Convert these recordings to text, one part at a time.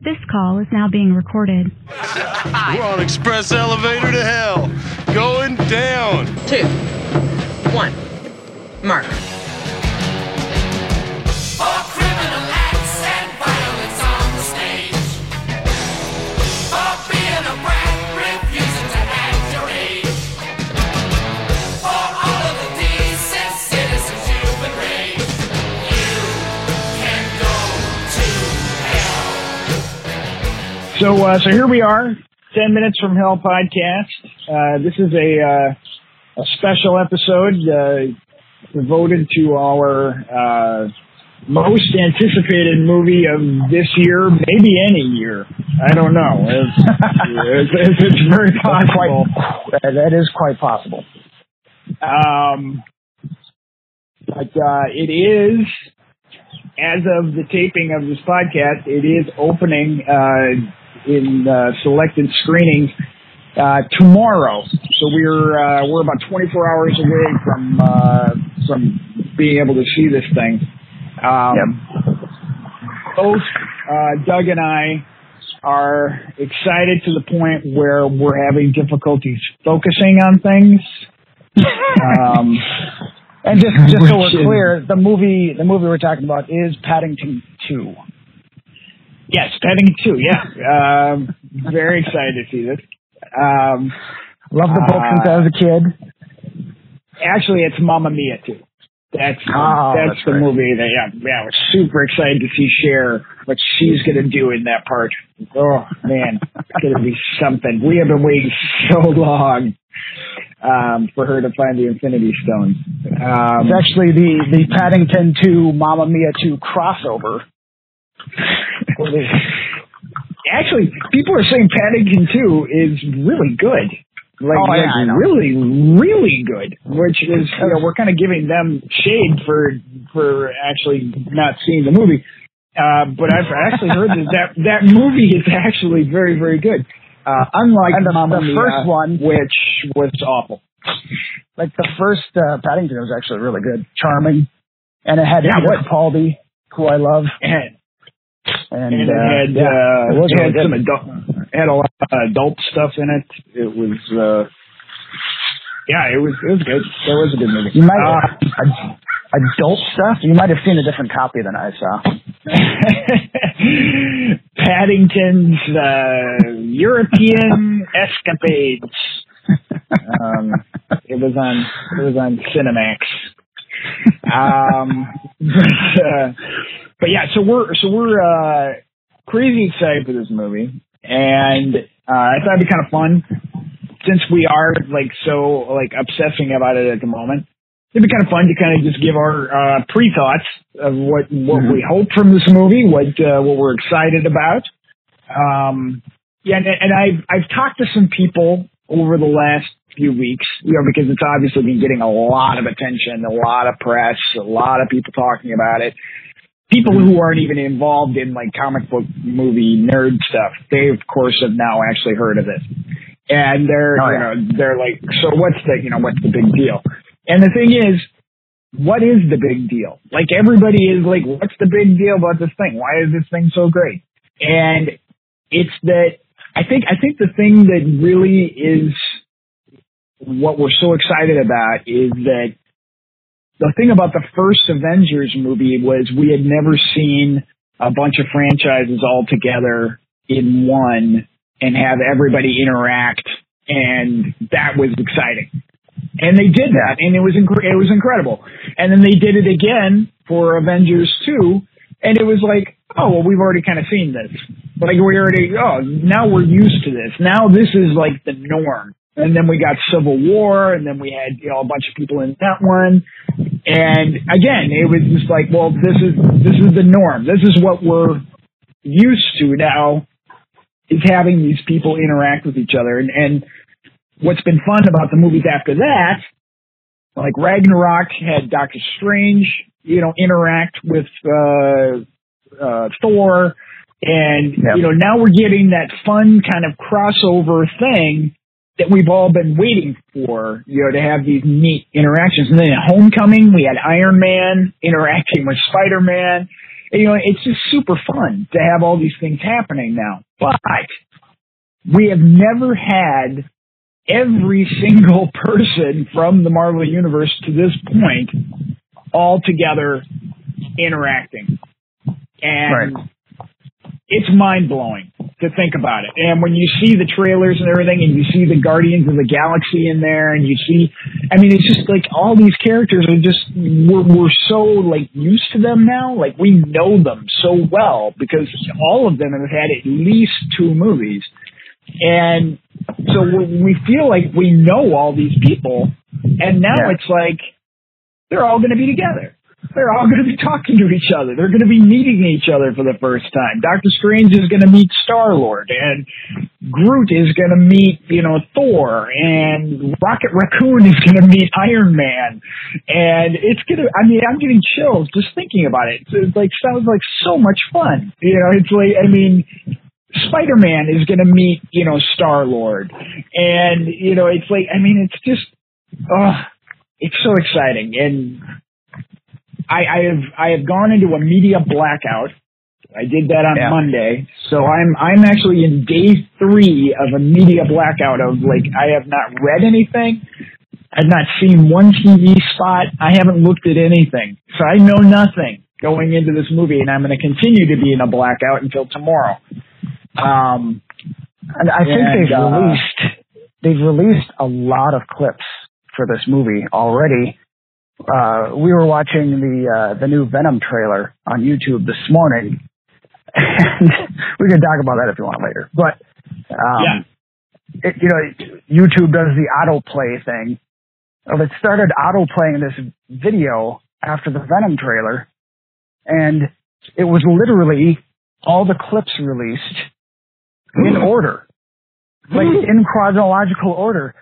This call is now being recorded. We're on express elevator to hell. Going down. Two. One. Mark. So, uh, so here we are, 10 Minutes from Hell podcast. Uh, this is a, uh, a special episode, uh, devoted to our, uh, most anticipated movie of this year, maybe any year. I don't know. It's, it's, it's, very possible. That that is quite possible. Um, but uh, it is, as of the taping of this podcast, it is opening uh, in uh, selected screenings uh, tomorrow. So we're uh, we're about 24 hours away from uh, from being able to see this thing. Um, Both uh, Dug and I are excited to the point where we're having difficulties focusing on things. Um, And just just so we're clear, the movie the movie we're talking about is Paddington Two. Yes, Paddington 2, yeah. Um, very excited to see this. Um, Love the book since I was a kid. actually, it's Mamma Mia 2. That's Oh, that's, that's the movie that yeah yeah we're super excited to see Cher what she's gonna do in that part. Oh man, it's gonna be something. We have been waiting so long um, for her to find the Infinity Stones. Um, It's actually the the Paddington Two Mamma Mia Two crossover. actually, people are saying Paddington 2 is really good. Like, Oh, yeah, like I know. really, really good. Which is, you know, we're kind of giving them shade for for actually not seeing the movie. Uh, but I've actually heard that, that that movie is actually very, very good. Uh, unlike And the- the Mia, first one- which was awful. Like the first uh, Paddington was actually really good, charming, and it had Yeah, Peter what- who I love, And, and, and it uh, had, yeah, uh, it it had some adult, had a lot of adult stuff in it. It was, uh, yeah, it was, it was good. It was a good movie. You might Uh, ad- adult stuff. You might have seen a different copy than I saw. Paddington's uh, European escapades. Um, it was on it was on Cinemax. Um, but, uh, but yeah, so we're so we're uh, crazy excited for this movie, and uh, I thought it'd be kind of fun since we are like so like obsessing about it at the moment. It'd be kind of fun to kind of just give our uh, pre thoughts of what what we hope from this movie, what uh, what we're excited about. Um, yeah, and, and I've I've talked to some people over the last few weeks, you know, because it's obviously been getting a lot of attention, a lot of press, a lot of people talking about it. People who aren't even involved in like comic book movie nerd stuff, they of course have now actually heard of it, and they're Oh, you know they're like, so what's the you know what's the big deal? And the thing is, what is the big deal? Like everybody is like, what's the big deal about this thing? Why is this thing so great? And it's that I think I think the thing that really is what we're so excited about is that the thing about the first Avengers movie was we had never seen a bunch of franchises all together in one and have everybody interact and that was exciting. And they did that, and it was inc- it was incredible. And then they did it again for Avengers two, and it was like, oh well, we've already kind of seen this. Like we already, oh, now we're used to this. Now this is like the norm. And then we got Civil War, and then we had you know a bunch of people in that one. And again, it was just like, well, this is this is the norm. This is what we're used to now. Is having these people interact with each other, and and what's been fun about the movies after that, like Ragnarok had Doctor Strange, you know, interact with uh, uh, Thor, and Yep. you know now we're getting that fun kind of crossover thing that we've all been waiting for, you know, to have these neat interactions. And then at Homecoming, we had Iron Man interacting with Spider Man. you know, it's just super fun to have all these things happening now. But we have never had every single person from the Marvel Universe to this point all together interacting. And Right. it's mind blowing to think about it. And when you see the trailers and everything, and you see the Guardians of the Galaxy in there, and you see, I mean, it's just like all these characters are just we're, we're so like used to them now. Like we know them so well because all of them have had at least two movies, and so we we feel like we know all these people, and now Yeah. it's like they're all going to be together. They're all going to be talking to each other. They're going to be meeting each other for the first time. Doctor Strange is going to meet Star Lord, and Groot is going to meet, you know, Thor, and Rocket Raccoon is going to meet Iron Man, and it's going to. I mean, I'm getting chills just thinking about it. It's like sounds like so much fun. You know, it's like I mean, Spider Man is going to meet, you know, Star Lord, and you know, it's like I mean, it's just, oh, it's so exciting, and I, I have I have gone into a media blackout. I did that on Yeah. Monday, so I'm I'm actually in day three of a media blackout of like I have not read anything. I've not seen one TV spot. I haven't looked at anything, so I know nothing going into this movie, and I'm going to continue to be in a blackout until tomorrow. Um, And I think And, they've uh, released they've released a lot of clips for this movie already. Uh, we were watching the uh, the new Venom trailer on YouTube this morning, and we can talk about that if you want later. But um, Yeah. it, you know, YouTube does the autoplay thing. Well, it started autoplaying this video after the Venom trailer, and it was literally all the clips released in order, like in chronological order.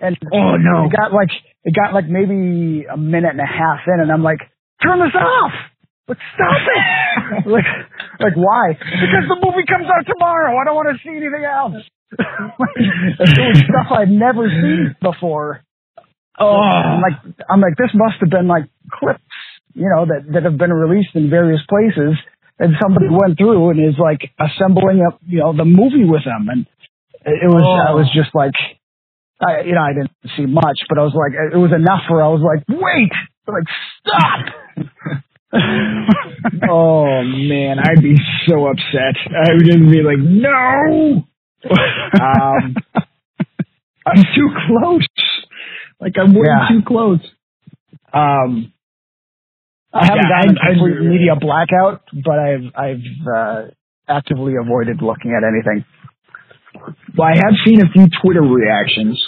And Oh, no. it got like it got like maybe a minute and a half in, and I'm like, turn this off. But stop it! like, like why? Because the movie comes out tomorrow. I don't want to see anything else. it was stuff I'd never seen before. oh, I'm like, I'm like, this must have been like clips, you know, that that have been released in various places, and somebody went through and is like assembling up, you know, the movie with them, and it was, I was oh. just like, I, you know, I didn't see much, but I was like, it was enough where I was like, wait, like stop. oh man, I'd be so upset. I would just be like, no. um, I'm too close. Like I'm way Yeah. too close. Um, I haven't Yeah, gotten a complete media blackout, but I've I've uh, actively avoided looking at anything. Well, I have seen a few Twitter reactions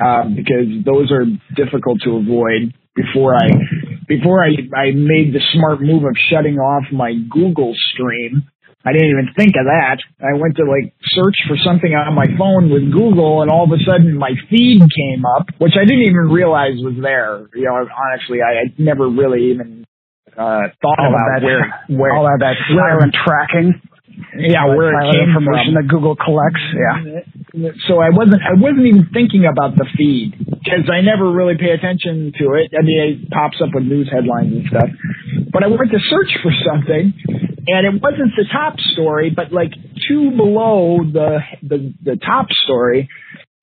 um, because those are difficult to avoid. Before I, before I, I made the smart move of shutting off my Google stream. I didn't even think of that. I went to like search for something on my phone with Google, and all of a sudden my feed came up, which I didn't even realize was there. You know, honestly, I, I never really even uh, thought All about that, where, where, all that silent tracking, yeah, where it came information from. that Google collects. Yeah. So I wasn't I wasn't even thinking about the feed because I never really pay attention to it. I mean, it pops up with news headlines and stuff. But I went to search for something, and it wasn't the top story, but like two below the the, the top story,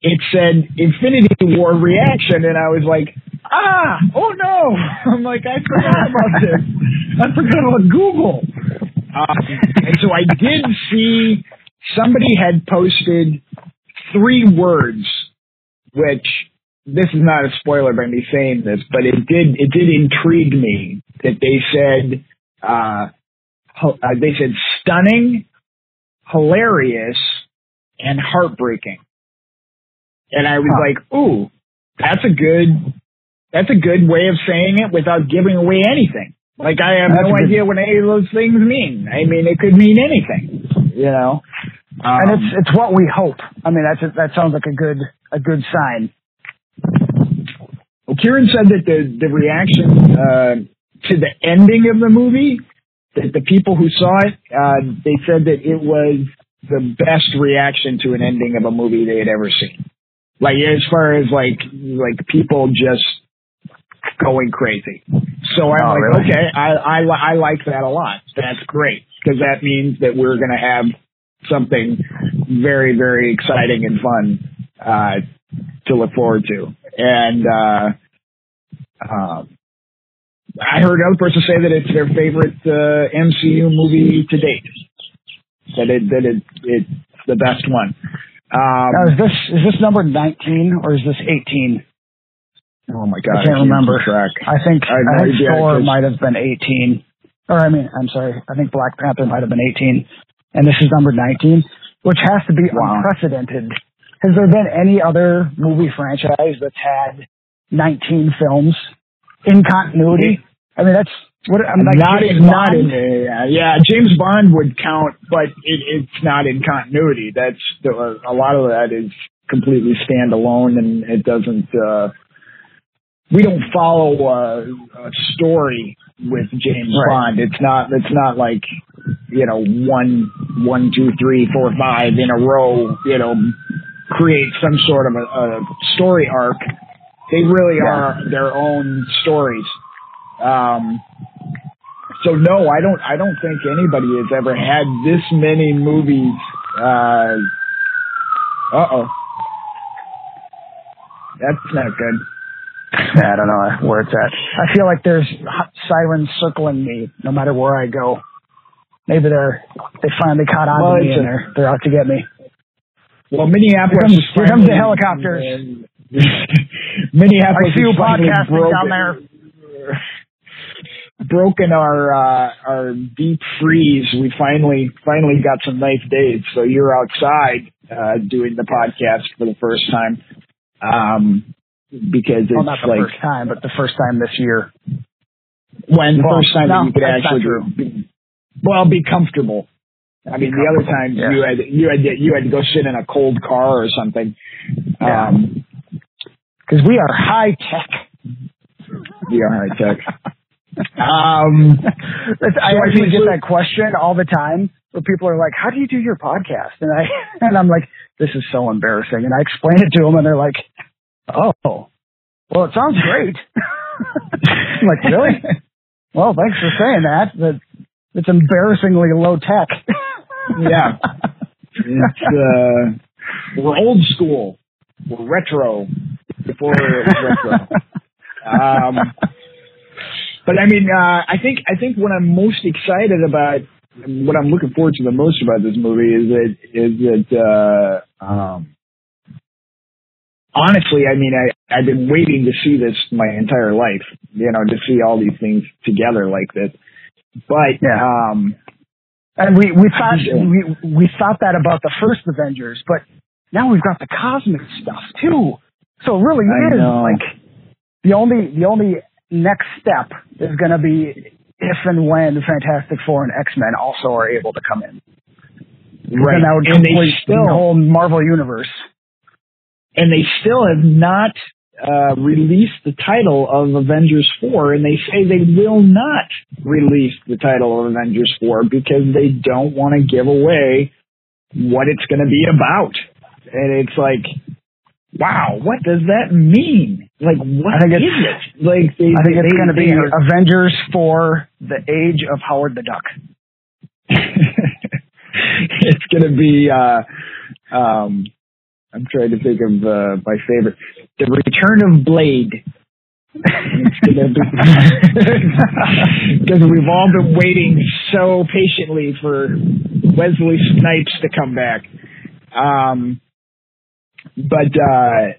it said Infinity War reaction, and I was like, ah, oh no! I'm like, I forgot about this. I forgot about Google. Um, and so I did see somebody had posted three words, which this is not a spoiler by me saying this, but it did it did intrigue me that they said uh, uh they said stunning, hilarious, and heartbreaking, and I was Huh. like, ooh, that's a good that's a good way of saying it without giving away anything. Like I have no idea what any of those things mean. I mean, it could mean anything, you know. Um, and it's it's what we hope. I mean, that's a, that sounds like a good a good sign. Well, Kieran said that the the reaction uh, to the ending of the movie, that the people who saw it, uh, they said that it was the best reaction to an ending of a movie they had ever seen. Like as far as like like people just going crazy. So I'm Oh, like, really? okay, I I, I like that a lot. That's great because that means that we're going to have something very very exciting and fun uh, to look forward to. And uh, uh, I heard another person say that it's their favorite uh, MCU movie to date. That it that it it's the best one. Um, Now, is this is this number 19 or is this 18? Oh my god, I can't remember. I think I I, think Thor might have been 18. Or I mean, I'm sorry. I think Black Panther might have been 18, and this is number 19, which has to be Wow. unprecedented. Has there been any other movie franchise that's had 19 films in continuity? I mean, that's what I mean. Like not James in, not in, yeah, yeah. James Bond would count, but it, it's not in continuity. That's a lot of that is completely standalone, and it doesn't. uh We don't follow a, a story with James Right. Bond. It's not. It's not like you know one, one, two, three, four, five in a row. You know, create some sort of a, a story arc. They really Yeah. are their own stories. Um, so no, I don't. I don't think anybody has ever had this many movies. Uh oh, that's not good. I don't know where it's at. I feel like there's sirens circling me no matter where I go. Maybe they're they finally caught on Well, to me and they're they're out to get me. Well, Minneapolis. Here comes- is here comes the helicopters. Minneapolis. I see you is finally podcasting broken- down there. Broken our uh, our deep freeze. We finally finally got some nice days. So you're outside uh, doing the podcast for the first time. Um, because it's Well, not the like first time, but the first time this year. when the Well, first time no, that you could actually be, well be comfortable. I mean, the other times yeah. you had you had to, you had to go sit in a cold car or something. Yeah. Um, Because we are high tech. we are high tech. um, I actually get that question all the time where people are like, "How do you do your podcast?" And I and I'm like, "This is so embarrassing." And I explain it to them, and they're like, "Oh, well, it sounds great." I'm like, "Really? Well, thanks for saying that. But it's embarrassingly low tech." yeah, it's uh, we're old school. We're retro before it was retro. Um, but I mean, uh, I think I think what I'm most excited about, what I'm looking forward to the most about this movie is that is that uh, um, honestly, I mean, I I've been waiting to see this my entire life, you know, to see all these things together like this. But Yeah. um, And we we thought we we thought that about the first Avengers, but now we've got the cosmic stuff too. So it really I is know. like the only the only next step is going to be if and when Fantastic Four and X Men also are able to come in. right, Then that would and they still the whole Marvel universe. And they still have not uh, released the title of Avengers 4, and they say they will not release the title of Avengers 4 because they don't want to give away what it's going to be about. And it's like, wow, what does that mean? Like, what I think is it? Like, they, I think it's going to be are- Avengers for the age of Howard the Duck. it's going to be. Uh, um, I'm trying to think of uh, my favorite, the Return of Blade. because we've all been waiting so patiently for Wesley Snipes to come back. Um, but uh,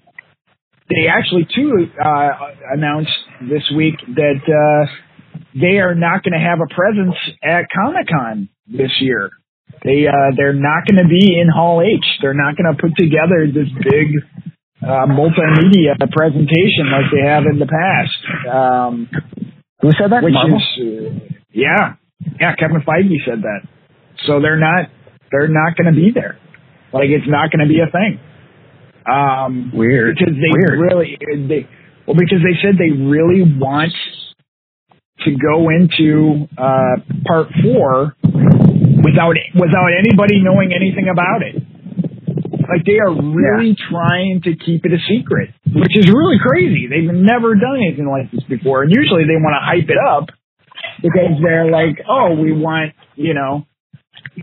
they actually too uh, announced this week that uh, they are not going to have a presence at Comic Con this year. They uh, they're not going to be in Hall H. They're not going to put together this big uh, multimedia presentation like they have in the past. Um, Who said that? which Marvel? is uh, yeah, yeah. Kevin Feige said that. So they're not they're not going to be there. Like it's not going to be a thing. Um, Weird. because they Weird. really they well because they said they really want to go into uh, part four without without anybody knowing anything about it. Like they are really trying to keep it a secret. which is really crazy. They've never done anything like this before, and usually they want to hype it up because they're like, oh, we want you know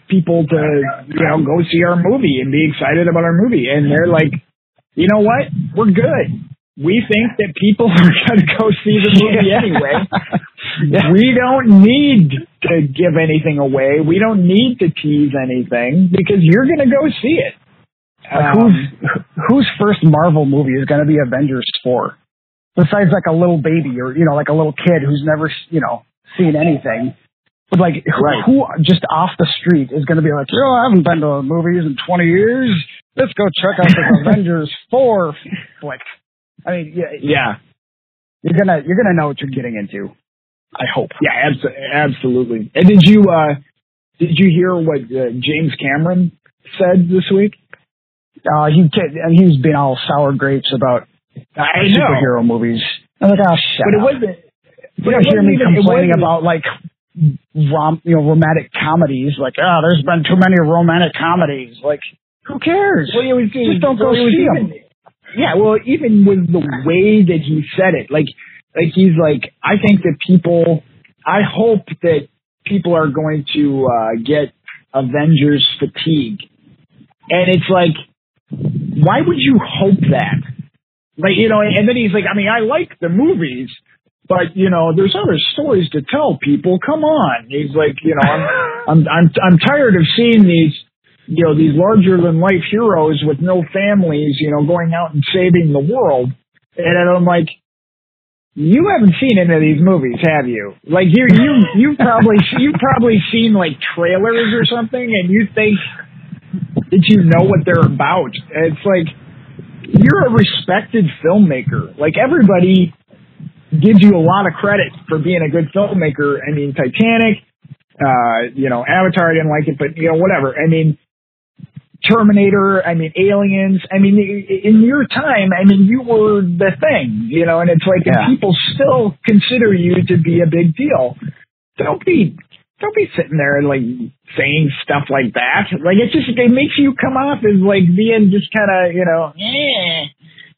people to you know go see our movie and be excited about our movie, and they're like, you know what, we're good. We think that people are going to go see the movie anyway. We don't need to give anything away. We don't need to tease anything because you're going to go see it. Like Um, whose whose first Marvel movie is going to be Avengers four? Besides like a little baby or you know like a little kid who's never you know seen anything. But like who, Right. who just off the street is going to be like, know, I haven't been to movies in twenty years. Let's go check out this Avengers four flick. I mean, yeah, yeah, you're gonna you're gonna know what you're getting into. I hope. yeah, abso- absolutely. And did you uh did you hear what uh, James Cameron said this week? Uh, he ca- and he was being all sour grapes about I know, superhero movies. I'm like, oh, shut but it wasn't. You don't hear me even- complaining about like rom, you know, romantic comedies. Like, oh, there's been too many romantic comedies. Like, who cares? Well, was Just don't go see even- 'em. Yeah, well, even with the way that he said it, like, like he's like, I think that people, I hope that people are going to uh, get Avengers fatigue, and it's like, why would you hope that? Like, you know, and then he's like, I mean, I like the movies, but you know, there's other stories to tell people. Come on, he's like, you know, I'm, I'm, I'm, I'm tired of seeing these you know, these larger than life heroes with no families, you know, going out and saving the world. And I'm like, you haven't seen any of these movies, have you? Like you, you, you've probably, you've probably seen like trailers or something and you think that you know what they're about. It's like, you're a respected filmmaker. Like everybody gives you a lot of credit for being a good filmmaker. I mean, Titanic, uh, you know, Avatar, I didn't like it, but you know, whatever. I mean, Terminator, I mean, Aliens, I mean, in your time, I mean, you were the thing, you know, and it's like, Yeah. people still consider you to be a big deal. Don't be, don't be sitting there and like saying stuff like that. Like, it just, it makes you come off as like being just kind of, you know, eh,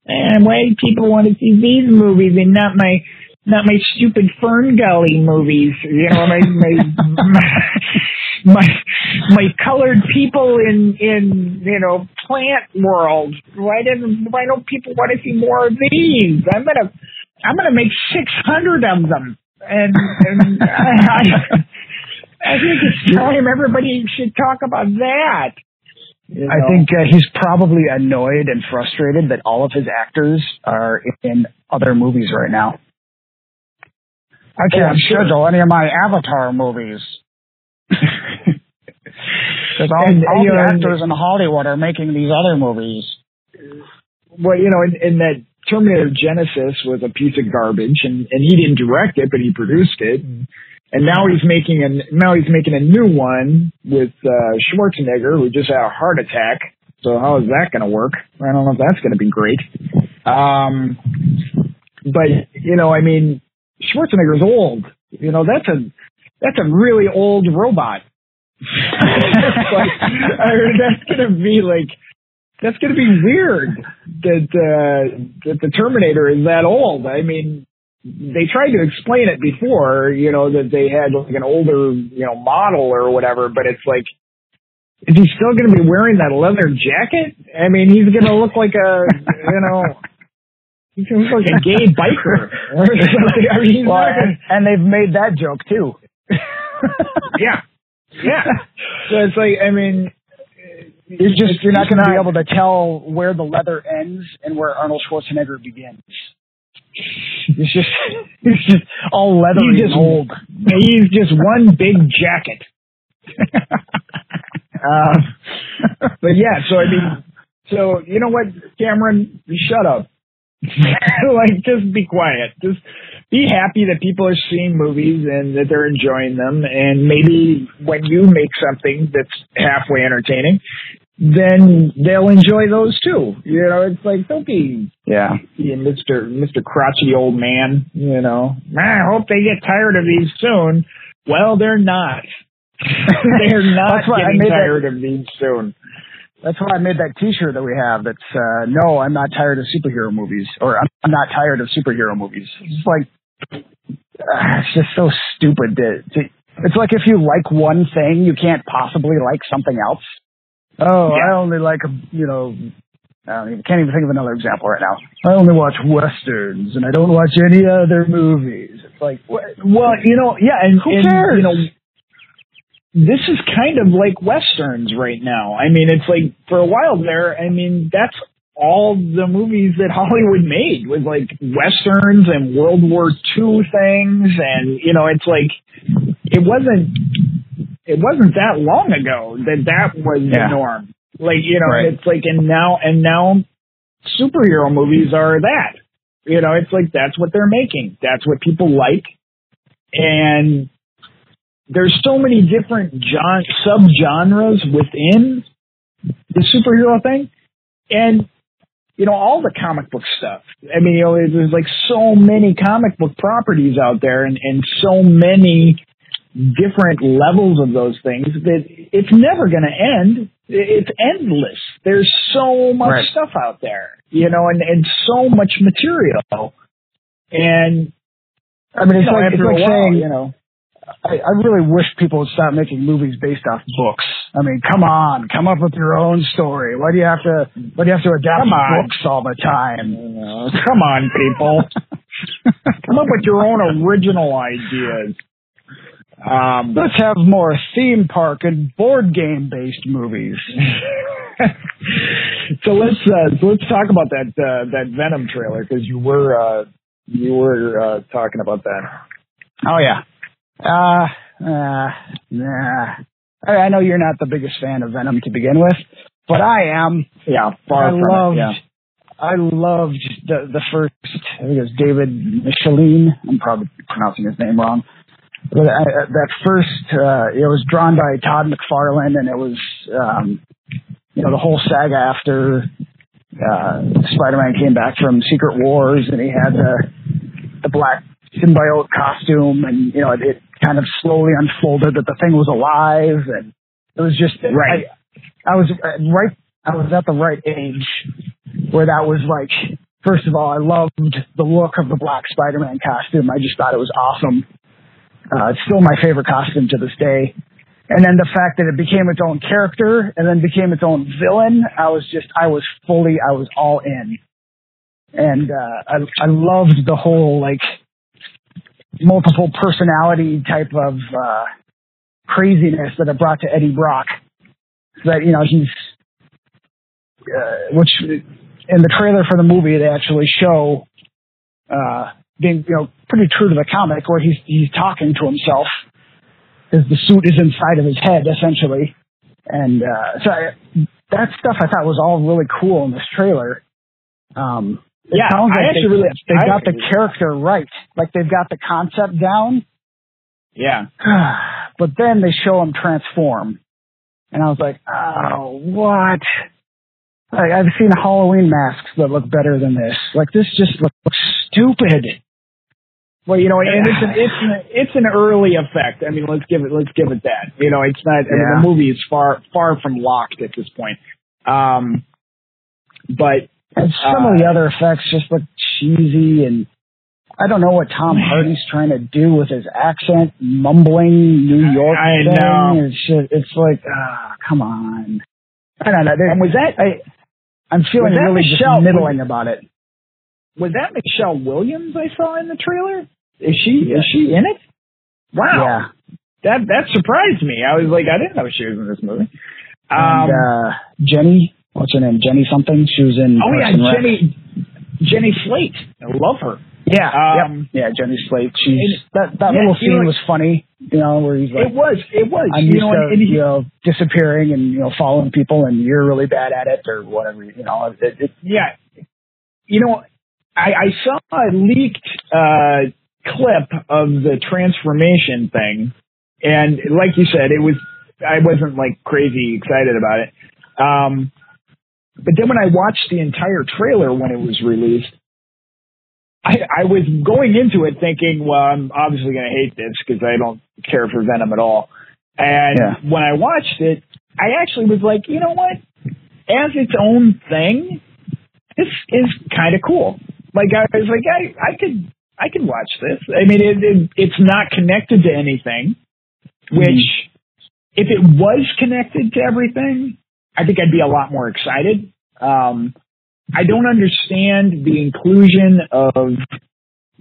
eh, why do people want to see these movies and not my, not my stupid Fern Gully movies, you know, my, my, my, my colored people in, in, you know, plant world. Why didn't, why don't people want to see more of these? I'm gonna, I'm gonna make 600 of them. And, and I, I, I think it's time everybody should talk about that. You I think uh, he's probably annoyed and frustrated that all of his actors are in other movies right now. I Oh, can't I'm sure. schedule any of my Avatar movies. Because all, And, all the know, actors in Hollywood are making these other movies. well, you know, in, in that Terminator Genisys was a piece of garbage, and and he didn't direct it, but he produced it, and, and now he's making a now he's making a new one with uh, Schwarzenegger, who just had a heart attack. So how is that going to work? I don't know if that's going to be great. Um, but you know, I mean, Schwarzenegger's old. You know, that's a that's a really old robot. Like, I mean, that's gonna be like that's to be weird that uh, that the Terminator is that old. I mean, they tried to explain it before, you know, that they had like an older, you know, model or whatever. But it's like, is he still going to be wearing that leather jacket? I mean, he's going to look like a, you know. He's like a gay biker. I mean, Well, and, and they've made that joke too. yeah, yeah. So it's like, I mean, You're just you're not going to be able to tell where the leather ends and where Arnold Schwarzenegger begins. It's just it's just all leathery He's just and old. He's just one big jacket. uh, but yeah, so I mean, so you know what, Cameron, shut up. like, just be quiet. Just be happy that people are seeing movies and that they're enjoying them. And maybe when you make something that's halfway entertaining, then they'll enjoy those too. You know, it's like don't be Yeah. being Mr. Mr. Crotchety old man, you know. Ah, I hope they get tired of these soon. Well, they're not. they're not That's why I getting made that- tired of these soon. That's why I made that T-shirt that we have. That's uh, no, I'm not tired of superhero movies, or I'm, not tired of superhero movies. It's like uh, it's just so stupid. To, to, it's like if you like one thing, you can't possibly like something else. Oh, I only like you know. I don't even, can't even think of another example right now. I only watch westerns and I don't watch any other movies. It's like, what? Well, you know, yeah, and Who and, cares? You know, this is kind of like westerns right now. I mean, it's like for a while there. I mean, that's all the movies that Hollywood made was like westerns and World War II things, and you know, it's like it wasn't it wasn't that long ago that that was Yeah. the norm. Like you know, Right. it's like and now and now superhero movies are that. You know, it's like that's what they're making. That's what people like, and there's so many different gen- subgenres within the superhero thing, and you know all the comic book stuff. I mean, you know, there's like so many comic book properties out there, and and so many different levels of those things that it's never going to end. It's endless. There's so much Right. stuff out there, you know, and and so much material, and I mean, you it's know, like, it's like saying, you know. I, I really wish people would stop making movies based off books. I mean, come on, come up with your own story. Why do you have to? Why do you have to adapt books all the time? Uh, come on, people. come up with your own original ideas. Um, Let's have more theme park and board game based movies. so let's uh, so let's talk about that uh, that Venom trailer because you were uh, you were uh, talking about that. Oh yeah. Uh, uh, nah. I, I know you're not the biggest fan of Venom to begin with, but I am. Yeah, far I from loved. it. Yeah. I loved the the first. I think it was David Michelin. I'm probably pronouncing his name wrong. But I, I- that first, uh, it was drawn by Todd McFarlane, and it was, um, you know, the whole saga after uh, Spider-Man came back from Secret Wars, and he had the the black symbiote costume, and you know, it, it kind of slowly unfolded that the thing was alive, and it was just Right. I, I was uh, right. I was at the right age where that was like. First of all, I loved the look of the black Spider-Man costume. I just thought it was awesome. Uh, it's still my favorite costume to this day. And then the fact that it became its own character and then became its own villain, I was just, I was fully, I was all in. And, uh, I, I loved the whole, like, multiple personality type of, uh, craziness that it brought to Eddie Brock. That, you know, he's, uh, which in the trailer for the movie, they actually show, uh, being, you know, pretty true to the comic where he's, he's talking to himself because the suit is inside of his head essentially. And, uh, so I, that stuff I thought was all really cool in this trailer. Um, it Yeah, sounds I like actually they, really- they I- got the character right. Like they've got the concept down, Yeah. but then they show him transform. And I was like, oh, what? Like, I've seen Halloween masks that look better than this. Like, this just looks stupid. Well, you know, and it's an it's an it's an early effect. I mean, let's give it let's give it that. You know, it's not. I mean, the movie is far far from locked at this point. Um, but And some of the Uh, other effects just look cheesy, and I don't know what Tom Hardy's trying to do with his accent, mumbling New York I thing. know. It's just, it's like, ah, come on. I don't know. And was that I, I'm feeling really Michelle- just middling about it. was that Michelle Williams I saw in the trailer? Is she is she in it? Wow, Yeah. that that surprised me. I was like, I didn't know she was in this movie. And Um, uh, Jenny, what's her name? Jenny something. She was in. oh Parks yeah. Jenny Jenny Slate. I love her. Yeah, Um, yep. yeah, Jenny Slate. She's and- that that yeah, little you know, scene was funny. You know, where he's like, it was it was. I'm you used know, to and, and he- you know disappearing and you know following people, and you're really bad at it, or whatever. You know, it, it, Yeah. You know, I, I saw a leaked uh, clip of the transformation thing, and like you said, it was I wasn't like crazy excited about it. Um, but then when I watched the entire trailer when it was released, I, I was going into it thinking, well, I'm obviously going to hate this because I don't care for Venom at all. And Yeah. when I watched it, I actually was like, you know what? as its own thing, this is kind of cool. Like I was like, I I could I could watch this. I mean, it, it it's not connected to anything, mm-hmm. which if it was connected to everything, I think I'd be a lot more excited. Um, I don't understand the inclusion of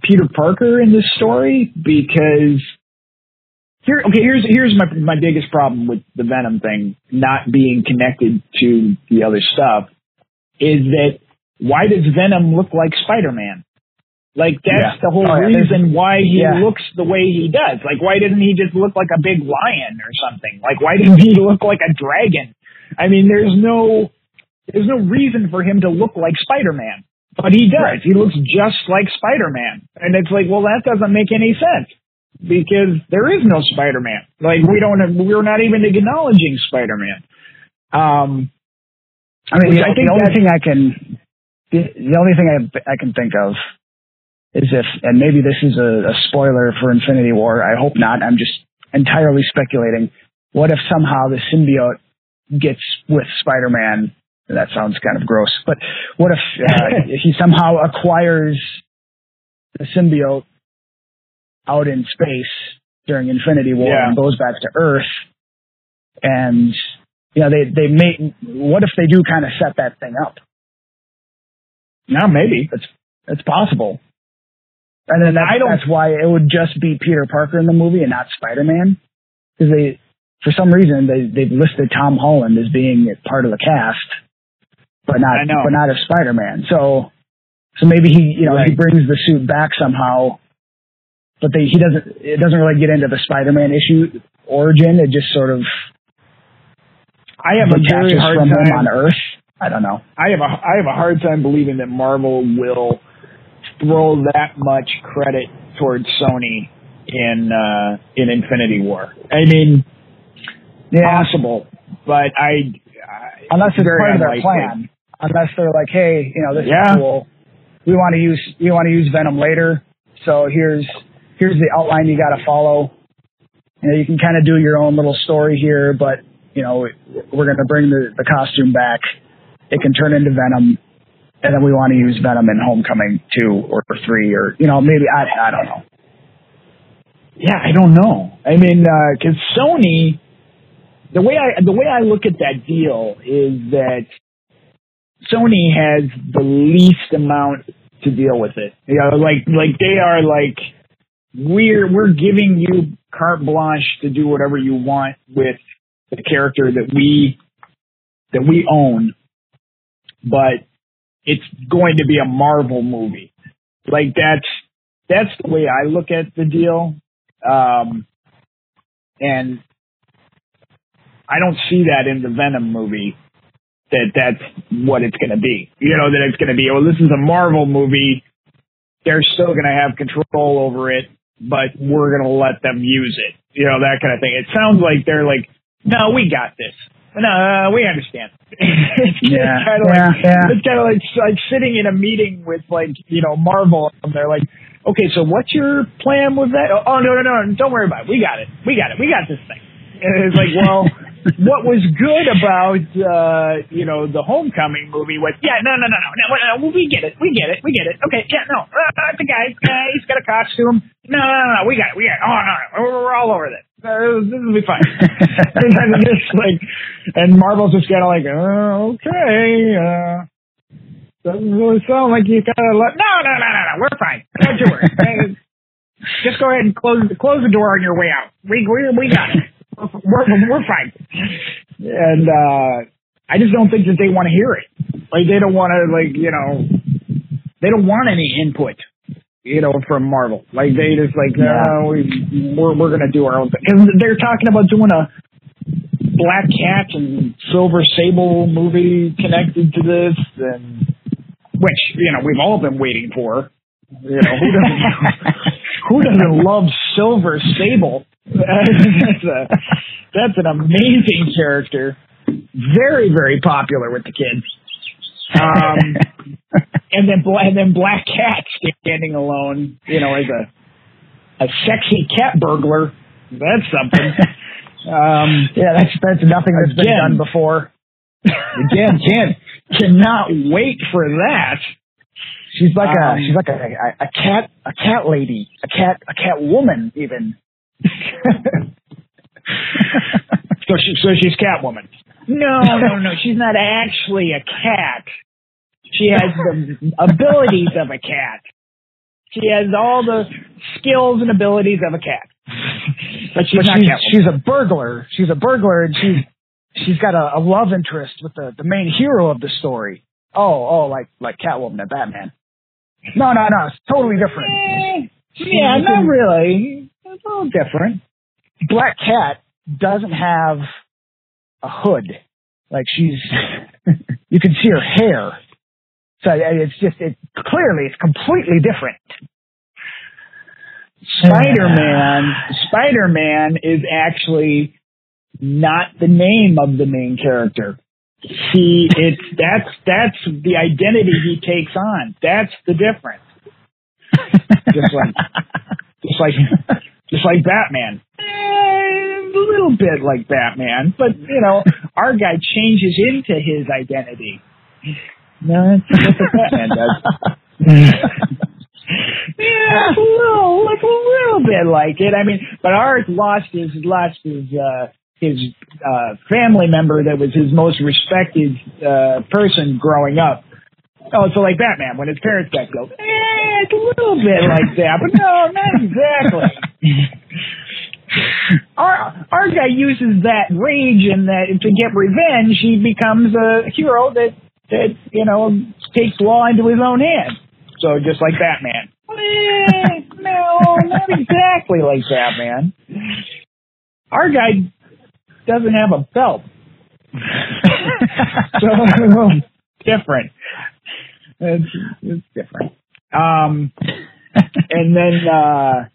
Peter Parker in this story because here, okay, here's here's my my biggest problem with the Venom thing not being connected to the other stuff is that why does Venom look like Spider Man? Like that's Yeah. the whole Oh, yeah, reason why he yeah. looks the way he does. Like why doesn't he just look like a big lion or something? Like why doesn't he look like a dragon? I mean, there's no there's no reason for him to look like Spider Man, but he does. He looks just like Spider Man, and it's like, well, that doesn't make any sense because there is no Spider Man. Like we don't, we're not even acknowledging Spider Man. Um, I mean, I think the only thing I can, the, the only thing I, I can think of is if, and maybe this is a, a spoiler for Infinity War. I hope not. I'm just entirely speculating. What if somehow the symbiote gets with Spider-Man? That sounds kind of gross, but what if uh, he somehow acquires the symbiote out in space during Infinity War Yeah. and goes back to Earth and you know, they they may. What if they do kind of set that thing up? now maybe It's it's possible. And then don't- that's why it would just be Peter Parker in the movie and not Spider Man, because they, for some reason, they they've listed Tom Holland as being part of the cast, but not but not as Spider Man. So so maybe he you know he brings the suit back somehow, but they he doesn't it doesn't really get into the Spider Man issue origin. It just sort of I have a very hard from time. on Earth. I don't know. I have a I have a hard time believing that Marvel will throw that much credit towards Sony in uh, in Infinity War. I mean, possible, but I, I unless it's part of their plan. Unless they're like, hey, you know, this Yeah. is cool. We want to use we want to use Venom later, so here's here's the outline you got to follow. You know, you can kind of do your own little story here, but you know, we're going to bring the the costume back. It can turn into Venom, and then we want to use Venom in Homecoming two or three, or you know, maybe I I don't know. Yeah, I don't know. I mean, uh, because Sony, the way I the way I look at that deal is that Sony has the least amount to deal with it. You know, like like they are like we're we're giving you carte blanche to do whatever you want with the character that we that we own, but it's going to be a Marvel movie. Like that's that's the way I look at the deal. Um, and I don't see that in the Venom movie that that's what it's going to be. You know, that it's going to be, well, this is a Marvel movie. They're still going to have control over it, but we're going to let them use it. You know, that kind of thing. It sounds like they're like, no, we got this. No, uh, we understand. it's Yeah, kind of yeah, like yeah. it's kind of like like sitting in a meeting with like you know Marvel, and they're like, okay, so what's your plan with that? Oh no no no, don't worry about it. We got it. We got it. We got this thing. And it's like, well, what was good about uh, you know the Homecoming movie was yeah no no no no no, no, we get it we get it we get it okay yeah no uh, the guy uh, he's got a costume no no no, no we got it we got it oh no, no we're, we're all over this uh, this will be fine and just like and Marvel's just kind of like uh, okay uh, doesn't really sound like you gotta let no no no no no we're fine don't you worry Uh, just go ahead and close close the door on your way out we we we got it we're we're fine and uh I just don't think that they want to hear it. Like they don't want to like you know they don't want any input. You know, from Marvel, like they just like no, we, we're we're gonna do our own thing. Because they're talking about doing a Black Cat and Silver Sable movie connected to this, and which you know we've all been waiting for. You know who doesn't who doesn't love Silver Sable? that's a that's an amazing character very very popular with the kids. Um, and then and then Black Cat standing alone, you know, as a a sexy cat burglar. That's something. Um, Yeah, that's that's nothing that's been done before. Again, can cannot wait for that. She's like Um, a she's like a, a a cat a cat lady a cat a cat woman even. So she so she's Catwoman. No, no, no. She's not actually a cat. She has the abilities of a cat. She has all the skills and abilities of a cat. But she's but not she's Catwoman. she's a burglar. She's a burglar, and she's she's got a, a love interest with the the main hero of the story. Oh, oh, like like Catwoman and Batman. No, no, no. It's totally different. Eh, yeah, not really. It's a little different. Black Cat doesn't have a hood. Like she's, you can see her hair. So it's just, it clearly it's completely different. Spider-Man, Spider-Man is actually not the name of the main character. See, it's that's that's the identity he takes on. That's the difference. just like, just like, just like Batman. Eh, a little bit like Batman, but you know, our guy changes into his identity. No, that's, what Batman does. yeah, a little, like a little bit like it. I mean, but ours lost his lost his uh, his uh, family member that was his most respected uh, person growing up. Oh, so like Batman when his parents got killed. Eh, it's a little bit like that, but no, not exactly. our our guy uses that rage and that to get revenge. He becomes a hero that that you know takes law into his own hands. So just like Batman. Eh, no, not exactly like Batman. Our guy doesn't have a belt. so different. It's, it's different. Um, and then uh,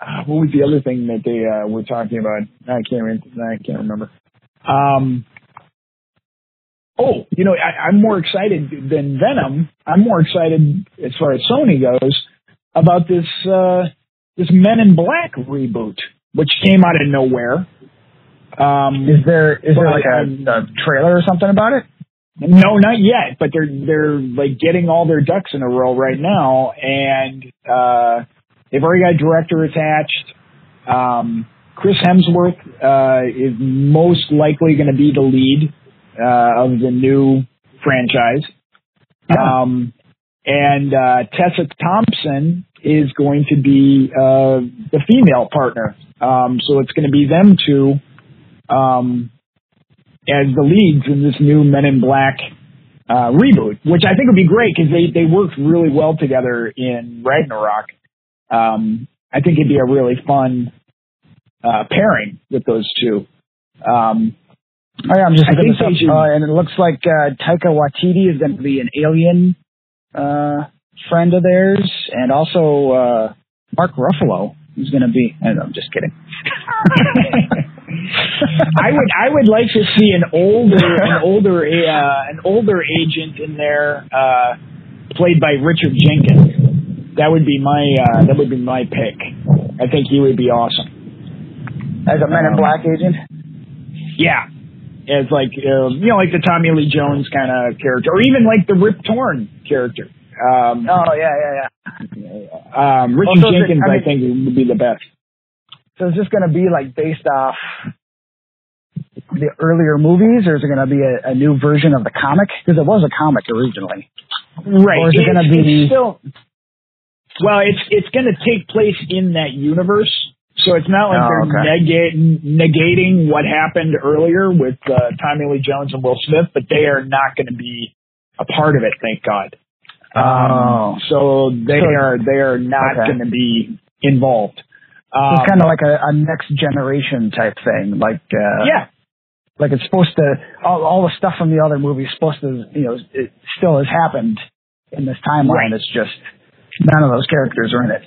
uh, what was the other thing that they uh, were talking about? I can't. I can't remember. Um, oh, you know, I, I'm more excited than Venom. I'm more excited as far as Sony goes about this uh, this Men in Black reboot, which came out of nowhere. Um, Is there is there like a, um, a trailer or something about it? no, not yet, but they're they're like getting all their ducks in a row right now, and uh, they've already got a director attached. Um, Chris Hemsworth uh, is most likely going to be the lead uh, of the new franchise, um, and uh, Tessa Thompson is going to be uh, the female partner. Um, so it's going to be them two um, as the leads in this new Men in Black uh, reboot, which I think would be great because they they worked really well together in Ragnarok. Um, I think it'd be a really fun uh, pairing with those two. Um, Oh yeah, I'm just looking this up, should- uh, and it looks like uh, Taika Waititi is going to be an alien uh, friend of theirs, and also uh, Mark Ruffalo is going to be. I know, I'm just kidding. I would I would like to see an older an older uh, an older agent in there, uh, played by Richard Jenkins. That would be my uh, that would be my pick. I think he would be awesome. As a Men in Um, Black agent. Yeah, as like uh, you know like the Tommy Lee Jones kind of character, or even like the Rip Torn character. Um, Oh yeah, yeah, yeah. um, Richard Also, the- Jenkins, I I, think, would be the best. So is this going to be like based off the earlier movies, or is it going to be a, a new version of the comic? Because it was a comic originally. Right. Or is it gonna be- it's still? Well, it's it's going to take place in that universe, so it's not like Oh, they're okay. negating what happened earlier with uh, Tommy Lee Jones and Will Smith, but they are not going to be a part of it. Thank God. Oh. so they So- are they are not Okay. going to be involved. Um, it's kind of like a, a next generation type thing. Like uh, yeah, like it's supposed to all, all the stuff from the other movies supposed to you know it still has happened in this timeline. Right. It's just none of those characters are in it.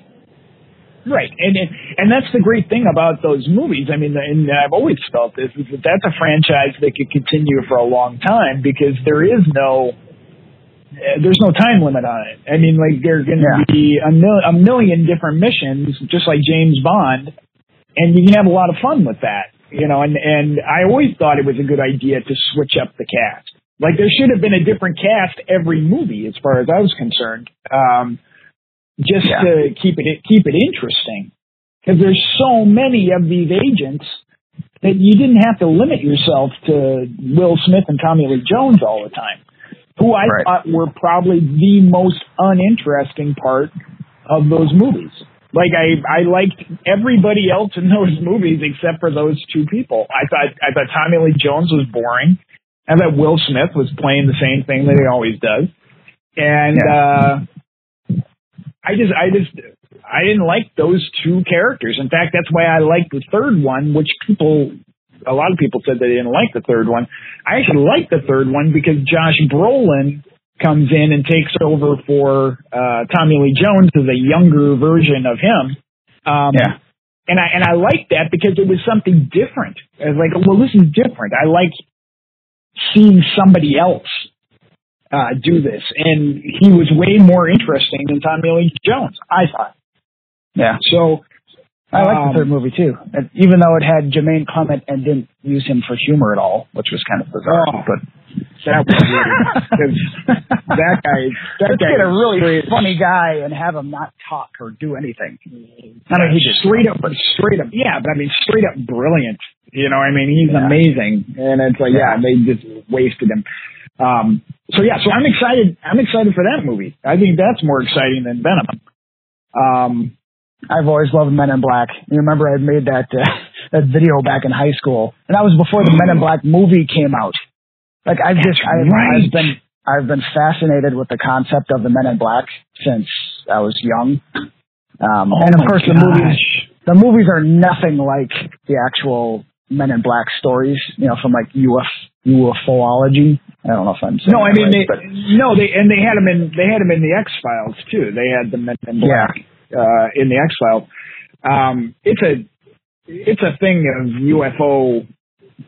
Right, and and, that's the great thing about those movies. I mean, and I've always felt this is that that's a franchise that could continue for a long time because there is no there's no time limit on it. I mean, like there's going to Yeah. be a, mil- a million different missions, just like James Bond, and you can have a lot of fun with that. you know, and and I always thought it was a good idea to switch up the cast. Like there should have been a different cast every movie, as far as I was concerned, um, just Yeah. to keep it keep it interesting. Because there's so many of these agents that you didn't have to limit yourself to Will Smith and Tommy Lee Jones all the time, who I Right. thought were probably the most uninteresting part of those movies. Like I, I liked everybody else in those movies except for those two people. I thought, I thought Tommy Lee Jones was boring. I thought Will Smith was playing the same thing that he always does. And, uh, I just, I just, I didn't like those two characters. In fact, that's why I liked the third one, which people, a lot of people said they didn't like the third one. I actually liked the third one because Josh Brolin comes in and takes over for uh, Tommy Lee Jones as a younger version of him. Um, Yeah. And I and I liked that because it was something different. I was like, well, this is different. I like seeing somebody else uh, do this, and he was way more interesting than Tommy Lee Jones. I thought. Yeah. So I like Um, the third movie too, And even though it had Jermaine Clement and didn't use him for humor at all, which was kind of bizarre. Oh. but that was weird. that guy, that let's guy get a really straight- funny guy and have him not talk or do anything. I mean, he's just straight up, straight up, yeah, but I mean, straight up brilliant. You know, I mean, he's Yeah. amazing, and it's like, yeah, Yeah. they just wasted him. Um, so yeah, so I'm excited. I'm excited for that movie. I think that's more exciting than Venom. Um, I've always loved Men in Black. You remember I made that uh, that video back in high school, and that was before the Men in Black movie came out. Like I've just I've, right. I've been I've been fascinated with the concept of the Men in Black since I was young. Um, oh and of course the movies the movies are nothing like the actual Men in Black stories. You know, from like UF UFOlogy. I don't know if I'm saying No, I mean, right, they, but no, they and they had them in they had him in the X Files too. They had the Men in Black uh, in the X Files. Um, it's a it's a thing of UFO,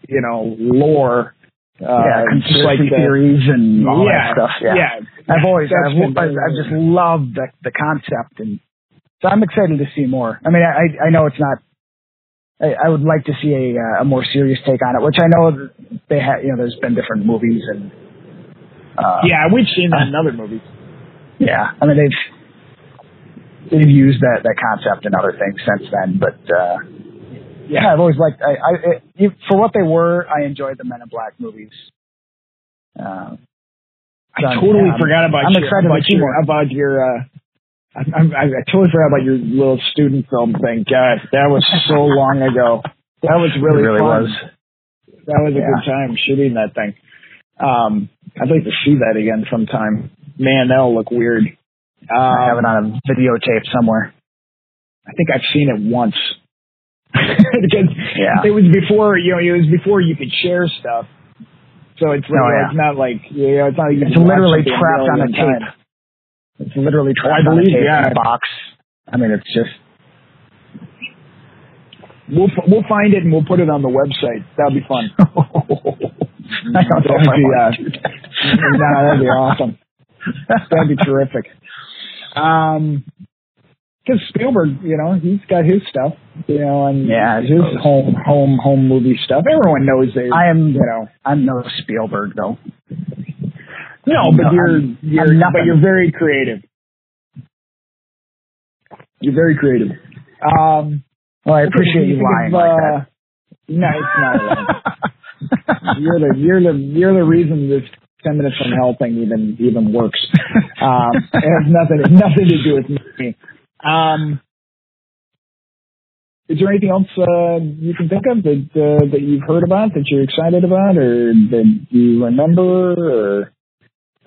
you know, lore. Uh, yeah, conspiracy like the, theories and all yeah, that stuff. yeah. yeah I've always, I've, I've, I've just loved the, the concept, and so I'm excited to see more. I mean, I, I know it's not. I, I would like to see a, uh, a more serious take on it, which I know they have. You know, there's been different movies, and uh, yeah, we've seen that in other movies. yeah. I mean, they've they've used that that concept in other things since then, but uh, yeah, I've always liked. I, I it, for what they were, I enjoyed the Men in Black movies. Uh, I So, totally yeah, forgot about I'm your, excited about more. about your uh I, I, I totally forgot about your little student film thing. God, that was so long ago. That was really, it really fun. was. That was a Yeah. good time shooting that thing. Um, I'd like to see that again sometime. Man, that'll look weird. Um, I have it on a videotape somewhere. I think I've seen it once. because Yeah. it was before you know it was before you could share stuff. So it's like, Oh, yeah. it's not like you know, it's not like you It's literally trapped on a tape. times. It's literally I trapped on a believe, tape yeah. in a box. I mean, it's just We'll we'll find it and we'll put it on the website. That'll be fun. I don't know if I be, want uh, to do that. no, that'd be awesome. That'd be terrific. Um, because Spielberg, you know, he's got his stuff, you know, and Yeah, his suppose. home home home movie stuff. Everyone knows they. I am, you know, I'm no Spielberg though. no, but No, you're I'm- you're I'm but you're very creative. You're very creative. Um, Well, I appreciate you lying of, like uh, No, it's not. you're the you're the you're the reason this ten minutes from hell thing even even works. Um, it has nothing nothing to do with me. Um, is there anything else uh, you can think of that uh, that you've heard about that you're excited about, or that you remember? Or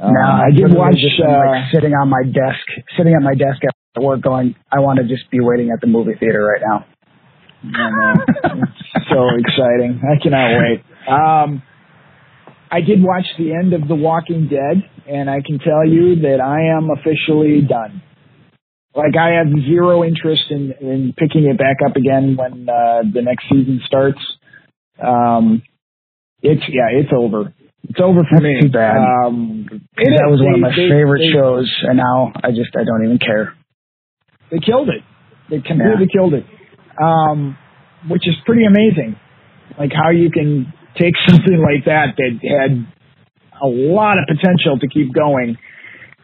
uh, no, I did watch. just Uh, like sitting on my desk, sitting at my desk at work, going, I want to just be waiting at the movie theater right now. So exciting. I cannot wait. Um, I did watch the end of The Walking Dead, and I can tell you that I am officially done. Like I have zero interest in, in picking it back up again when uh, the next season starts. Um, it's yeah, it's over. It's over for me. too bad. Um, it that was one of my they- favorite they- shows, and now I just I don't even care. They killed it. They completely killed it, um, which is pretty amazing. Like how you can take something like that that had a lot of potential to keep going,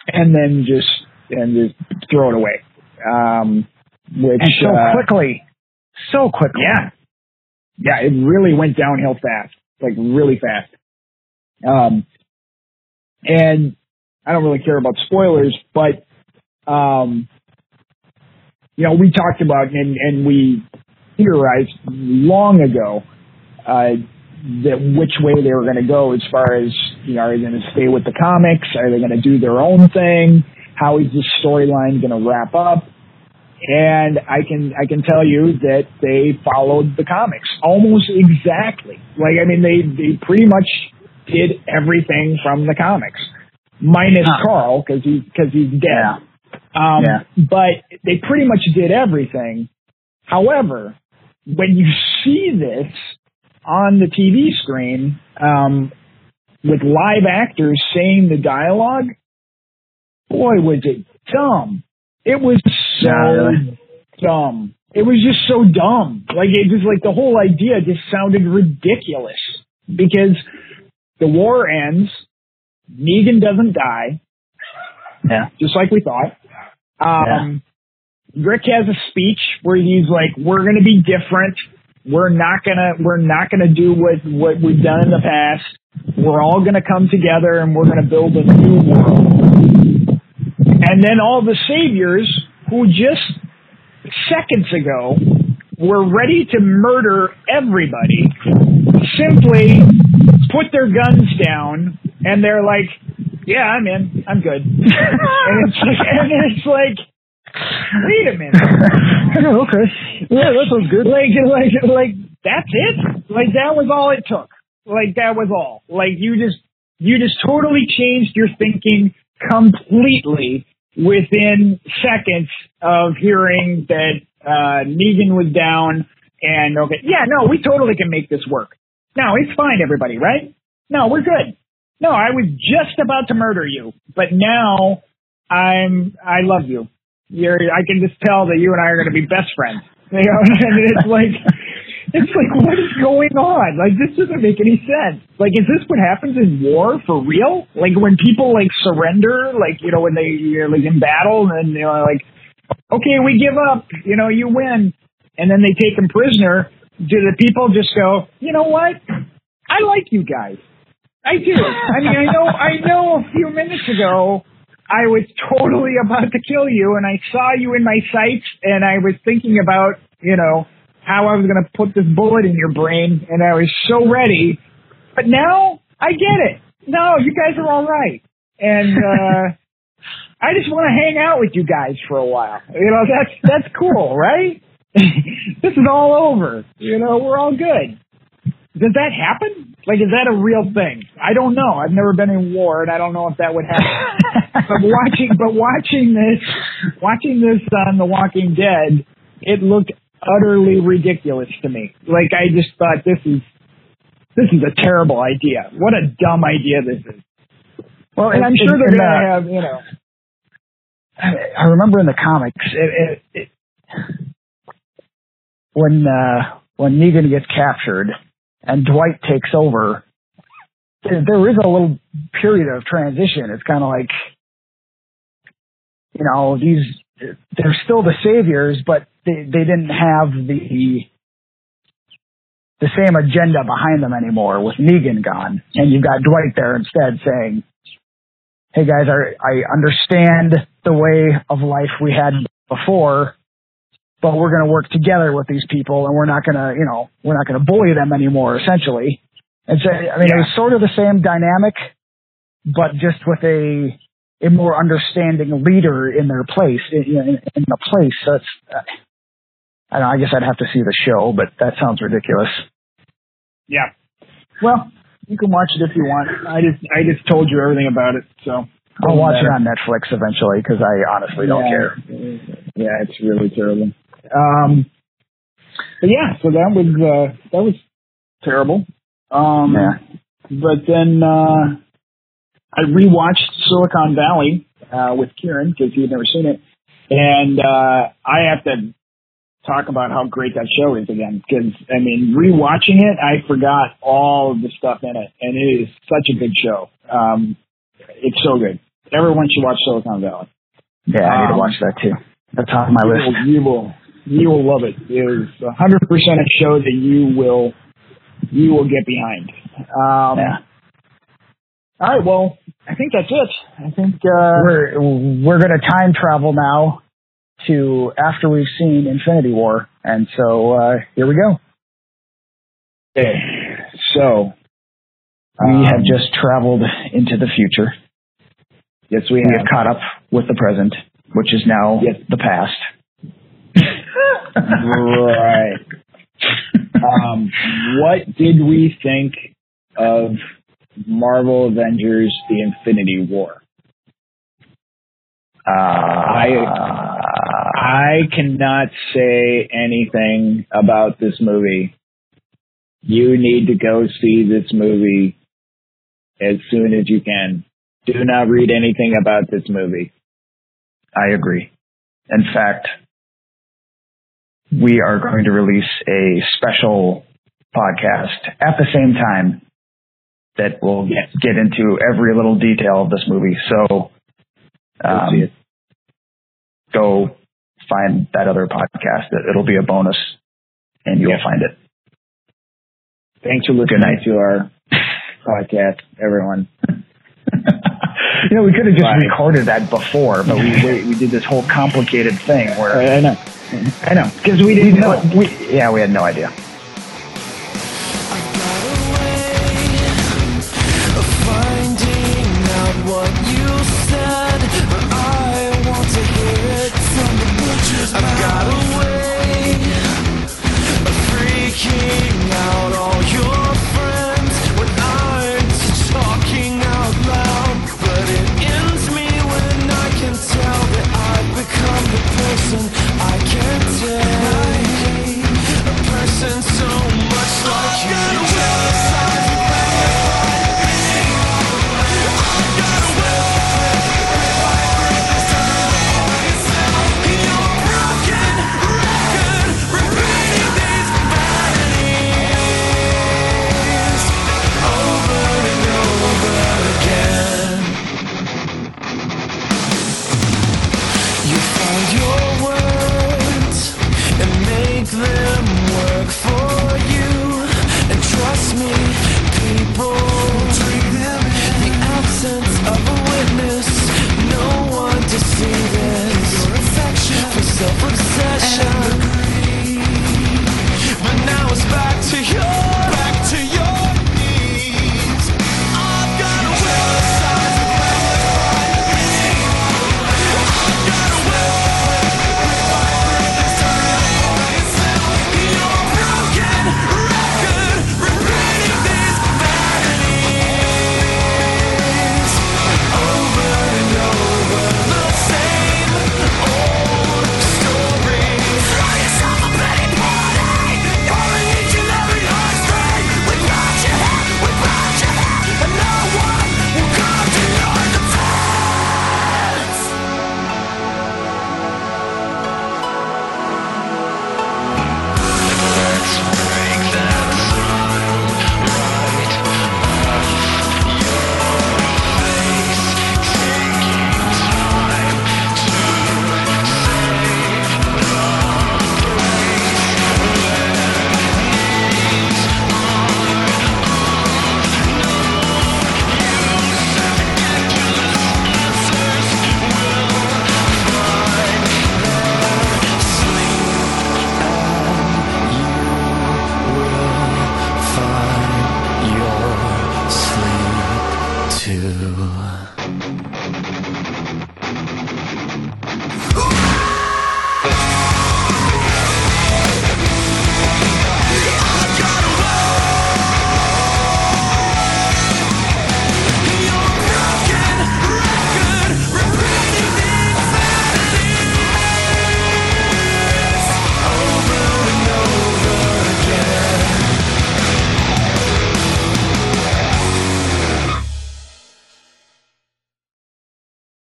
and then just and just throw it away. Um, which and so uh, quickly, so quickly. yeah, yeah, it really went downhill fast, like really fast. Um, and I don't really care about spoilers, but um, you know, we talked about and and we theorized long ago uh, that which way they were going to go as far as you know, are they going to stay with the comics? Are they going to do their own thing? How is this storyline going to wrap up? And I can I can tell you that they followed the comics almost exactly. Like I mean, they they pretty much did everything from the comics, minus Huh. Carl because he because he's dead. Yeah. Um, Yeah. But they pretty much did everything. However, when you see this on the TV screen um, with live actors saying the dialogue, boy, was it dumb. It was so Yeah, dumb. It was just so dumb. Like it just like the whole idea just sounded ridiculous because the war ends, Negan doesn't die, Yeah. just like we thought. Um, Rick has a speech where he's like, "We're going to be different. We're not gonna we're not gonna do what what we've done in the past. We're all to come together and we're to build a new world." And then all the saviors who just seconds ago were ready to murder everybody simply put their guns down and they're like, "Yeah, I'm in. I'm good." and it's like, and it's like, wait a minute. okay. Yeah, that sounds good. Like, like, like that's it. Like that was all it took. Like that was all. Like you just, you just totally changed your thinking completely within seconds of hearing that uh, Negan was down. And okay, yeah, no, we totally can make this work. No, it's fine, everybody, right? No, we're good. No, I was just about to murder you, but now I'm, I love you. You're, I can just tell that you and I are going to be best friends. You know, and it's like, it's like, what is going on? Like, this doesn't make any sense. Like, is this what happens in war for real? Like, when people like surrender, like, you know, when they, you're like in battle and, you know, like, okay, we give up, you know, you win. And then they take him prisoner. Do the people just go, you know what? I like you guys. I do. I mean, I know, I know a few minutes ago, I was totally about to kill you and I saw you in my sights and I was thinking about, you know, how I was going to put this bullet in your brain and I was so ready. But now I get it. No, you guys are all right. And, uh, I just want to hang out with you guys for a while. You know, that's, that's cool, right? this is all over. You know, we're all good. Does that happen? Like, is that a real thing? I don't know. I've never been in war, and I don't know if that would happen. but watching, but watching this, watching this on The Walking Dead, it looked utterly ridiculous to me. Like, I just thought this is this is a terrible idea. What a dumb idea this is. Well, And I'm sure they're gonna uh, have, you know. I I remember in the comics it, it, it, when uh, when Negan gets captured and Dwight takes over. There is a little period of transition. It's kind of like, you know, these they're still the saviors, but they they didn't have the the same agenda behind them anymore with Negan gone, and you've got Dwight there instead saying, hey guys, I, I understand the way of life we had before, but we're going to work together with these people and we're not going to, you know, we're not going to bully them anymore, essentially. And so, I mean, it was sort of the same dynamic, but just with a, a more understanding leader in their place, in, in, the place. So it's, uh, I don't know, I guess I'd have to see the show, but that sounds ridiculous. Yeah. Well, you can watch it if you want. I just I just told you everything about it, so I'll watch it on Netflix eventually because I honestly don't Yeah. care. Yeah, it's really terrible. Um, but yeah, so that was uh, that was terrible. Um, Yeah. But then uh, I rewatched Silicon Valley uh, with Kieran because he had never seen it, and uh, I have to talk about how great that show is again. Because I mean, rewatching it, I forgot all of the stuff in it, and it is such a good show. Um, it's so good. Everyone should watch Silicon Valley. Yeah, I need to Um, watch that too. That's on my you list. Will, you will, you will love it. It is a hundred percent a show that you will, you will get behind. Um, Yeah. All right. Well, I think that's it. I think uh, We're we're gonna time travel now to after we've seen Infinity War, and so uh, here we go. okay. So We Um, have just traveled into the future. yes, we We have. have caught up with the present, which is now Yes. the past. Right. um, what did we think of Marvel Avengers: The Infinity War? Uh, I I cannot say anything about this movie. You need to go see this movie as soon as you can. Do not read anything about this movie. I agree. In fact, we are going to release a special podcast at the same time that will Yes. get into every little detail of this movie. So, Go um, go find that other podcast. It- It'll be a bonus, and you'll Yeah. find it. Thanks for listening night. to our podcast, everyone. you know, we could have just Bye. recorded that before, but we, we we did this whole complicated thing where I know. I know. Because we didn't know. we, yeah, we had no idea.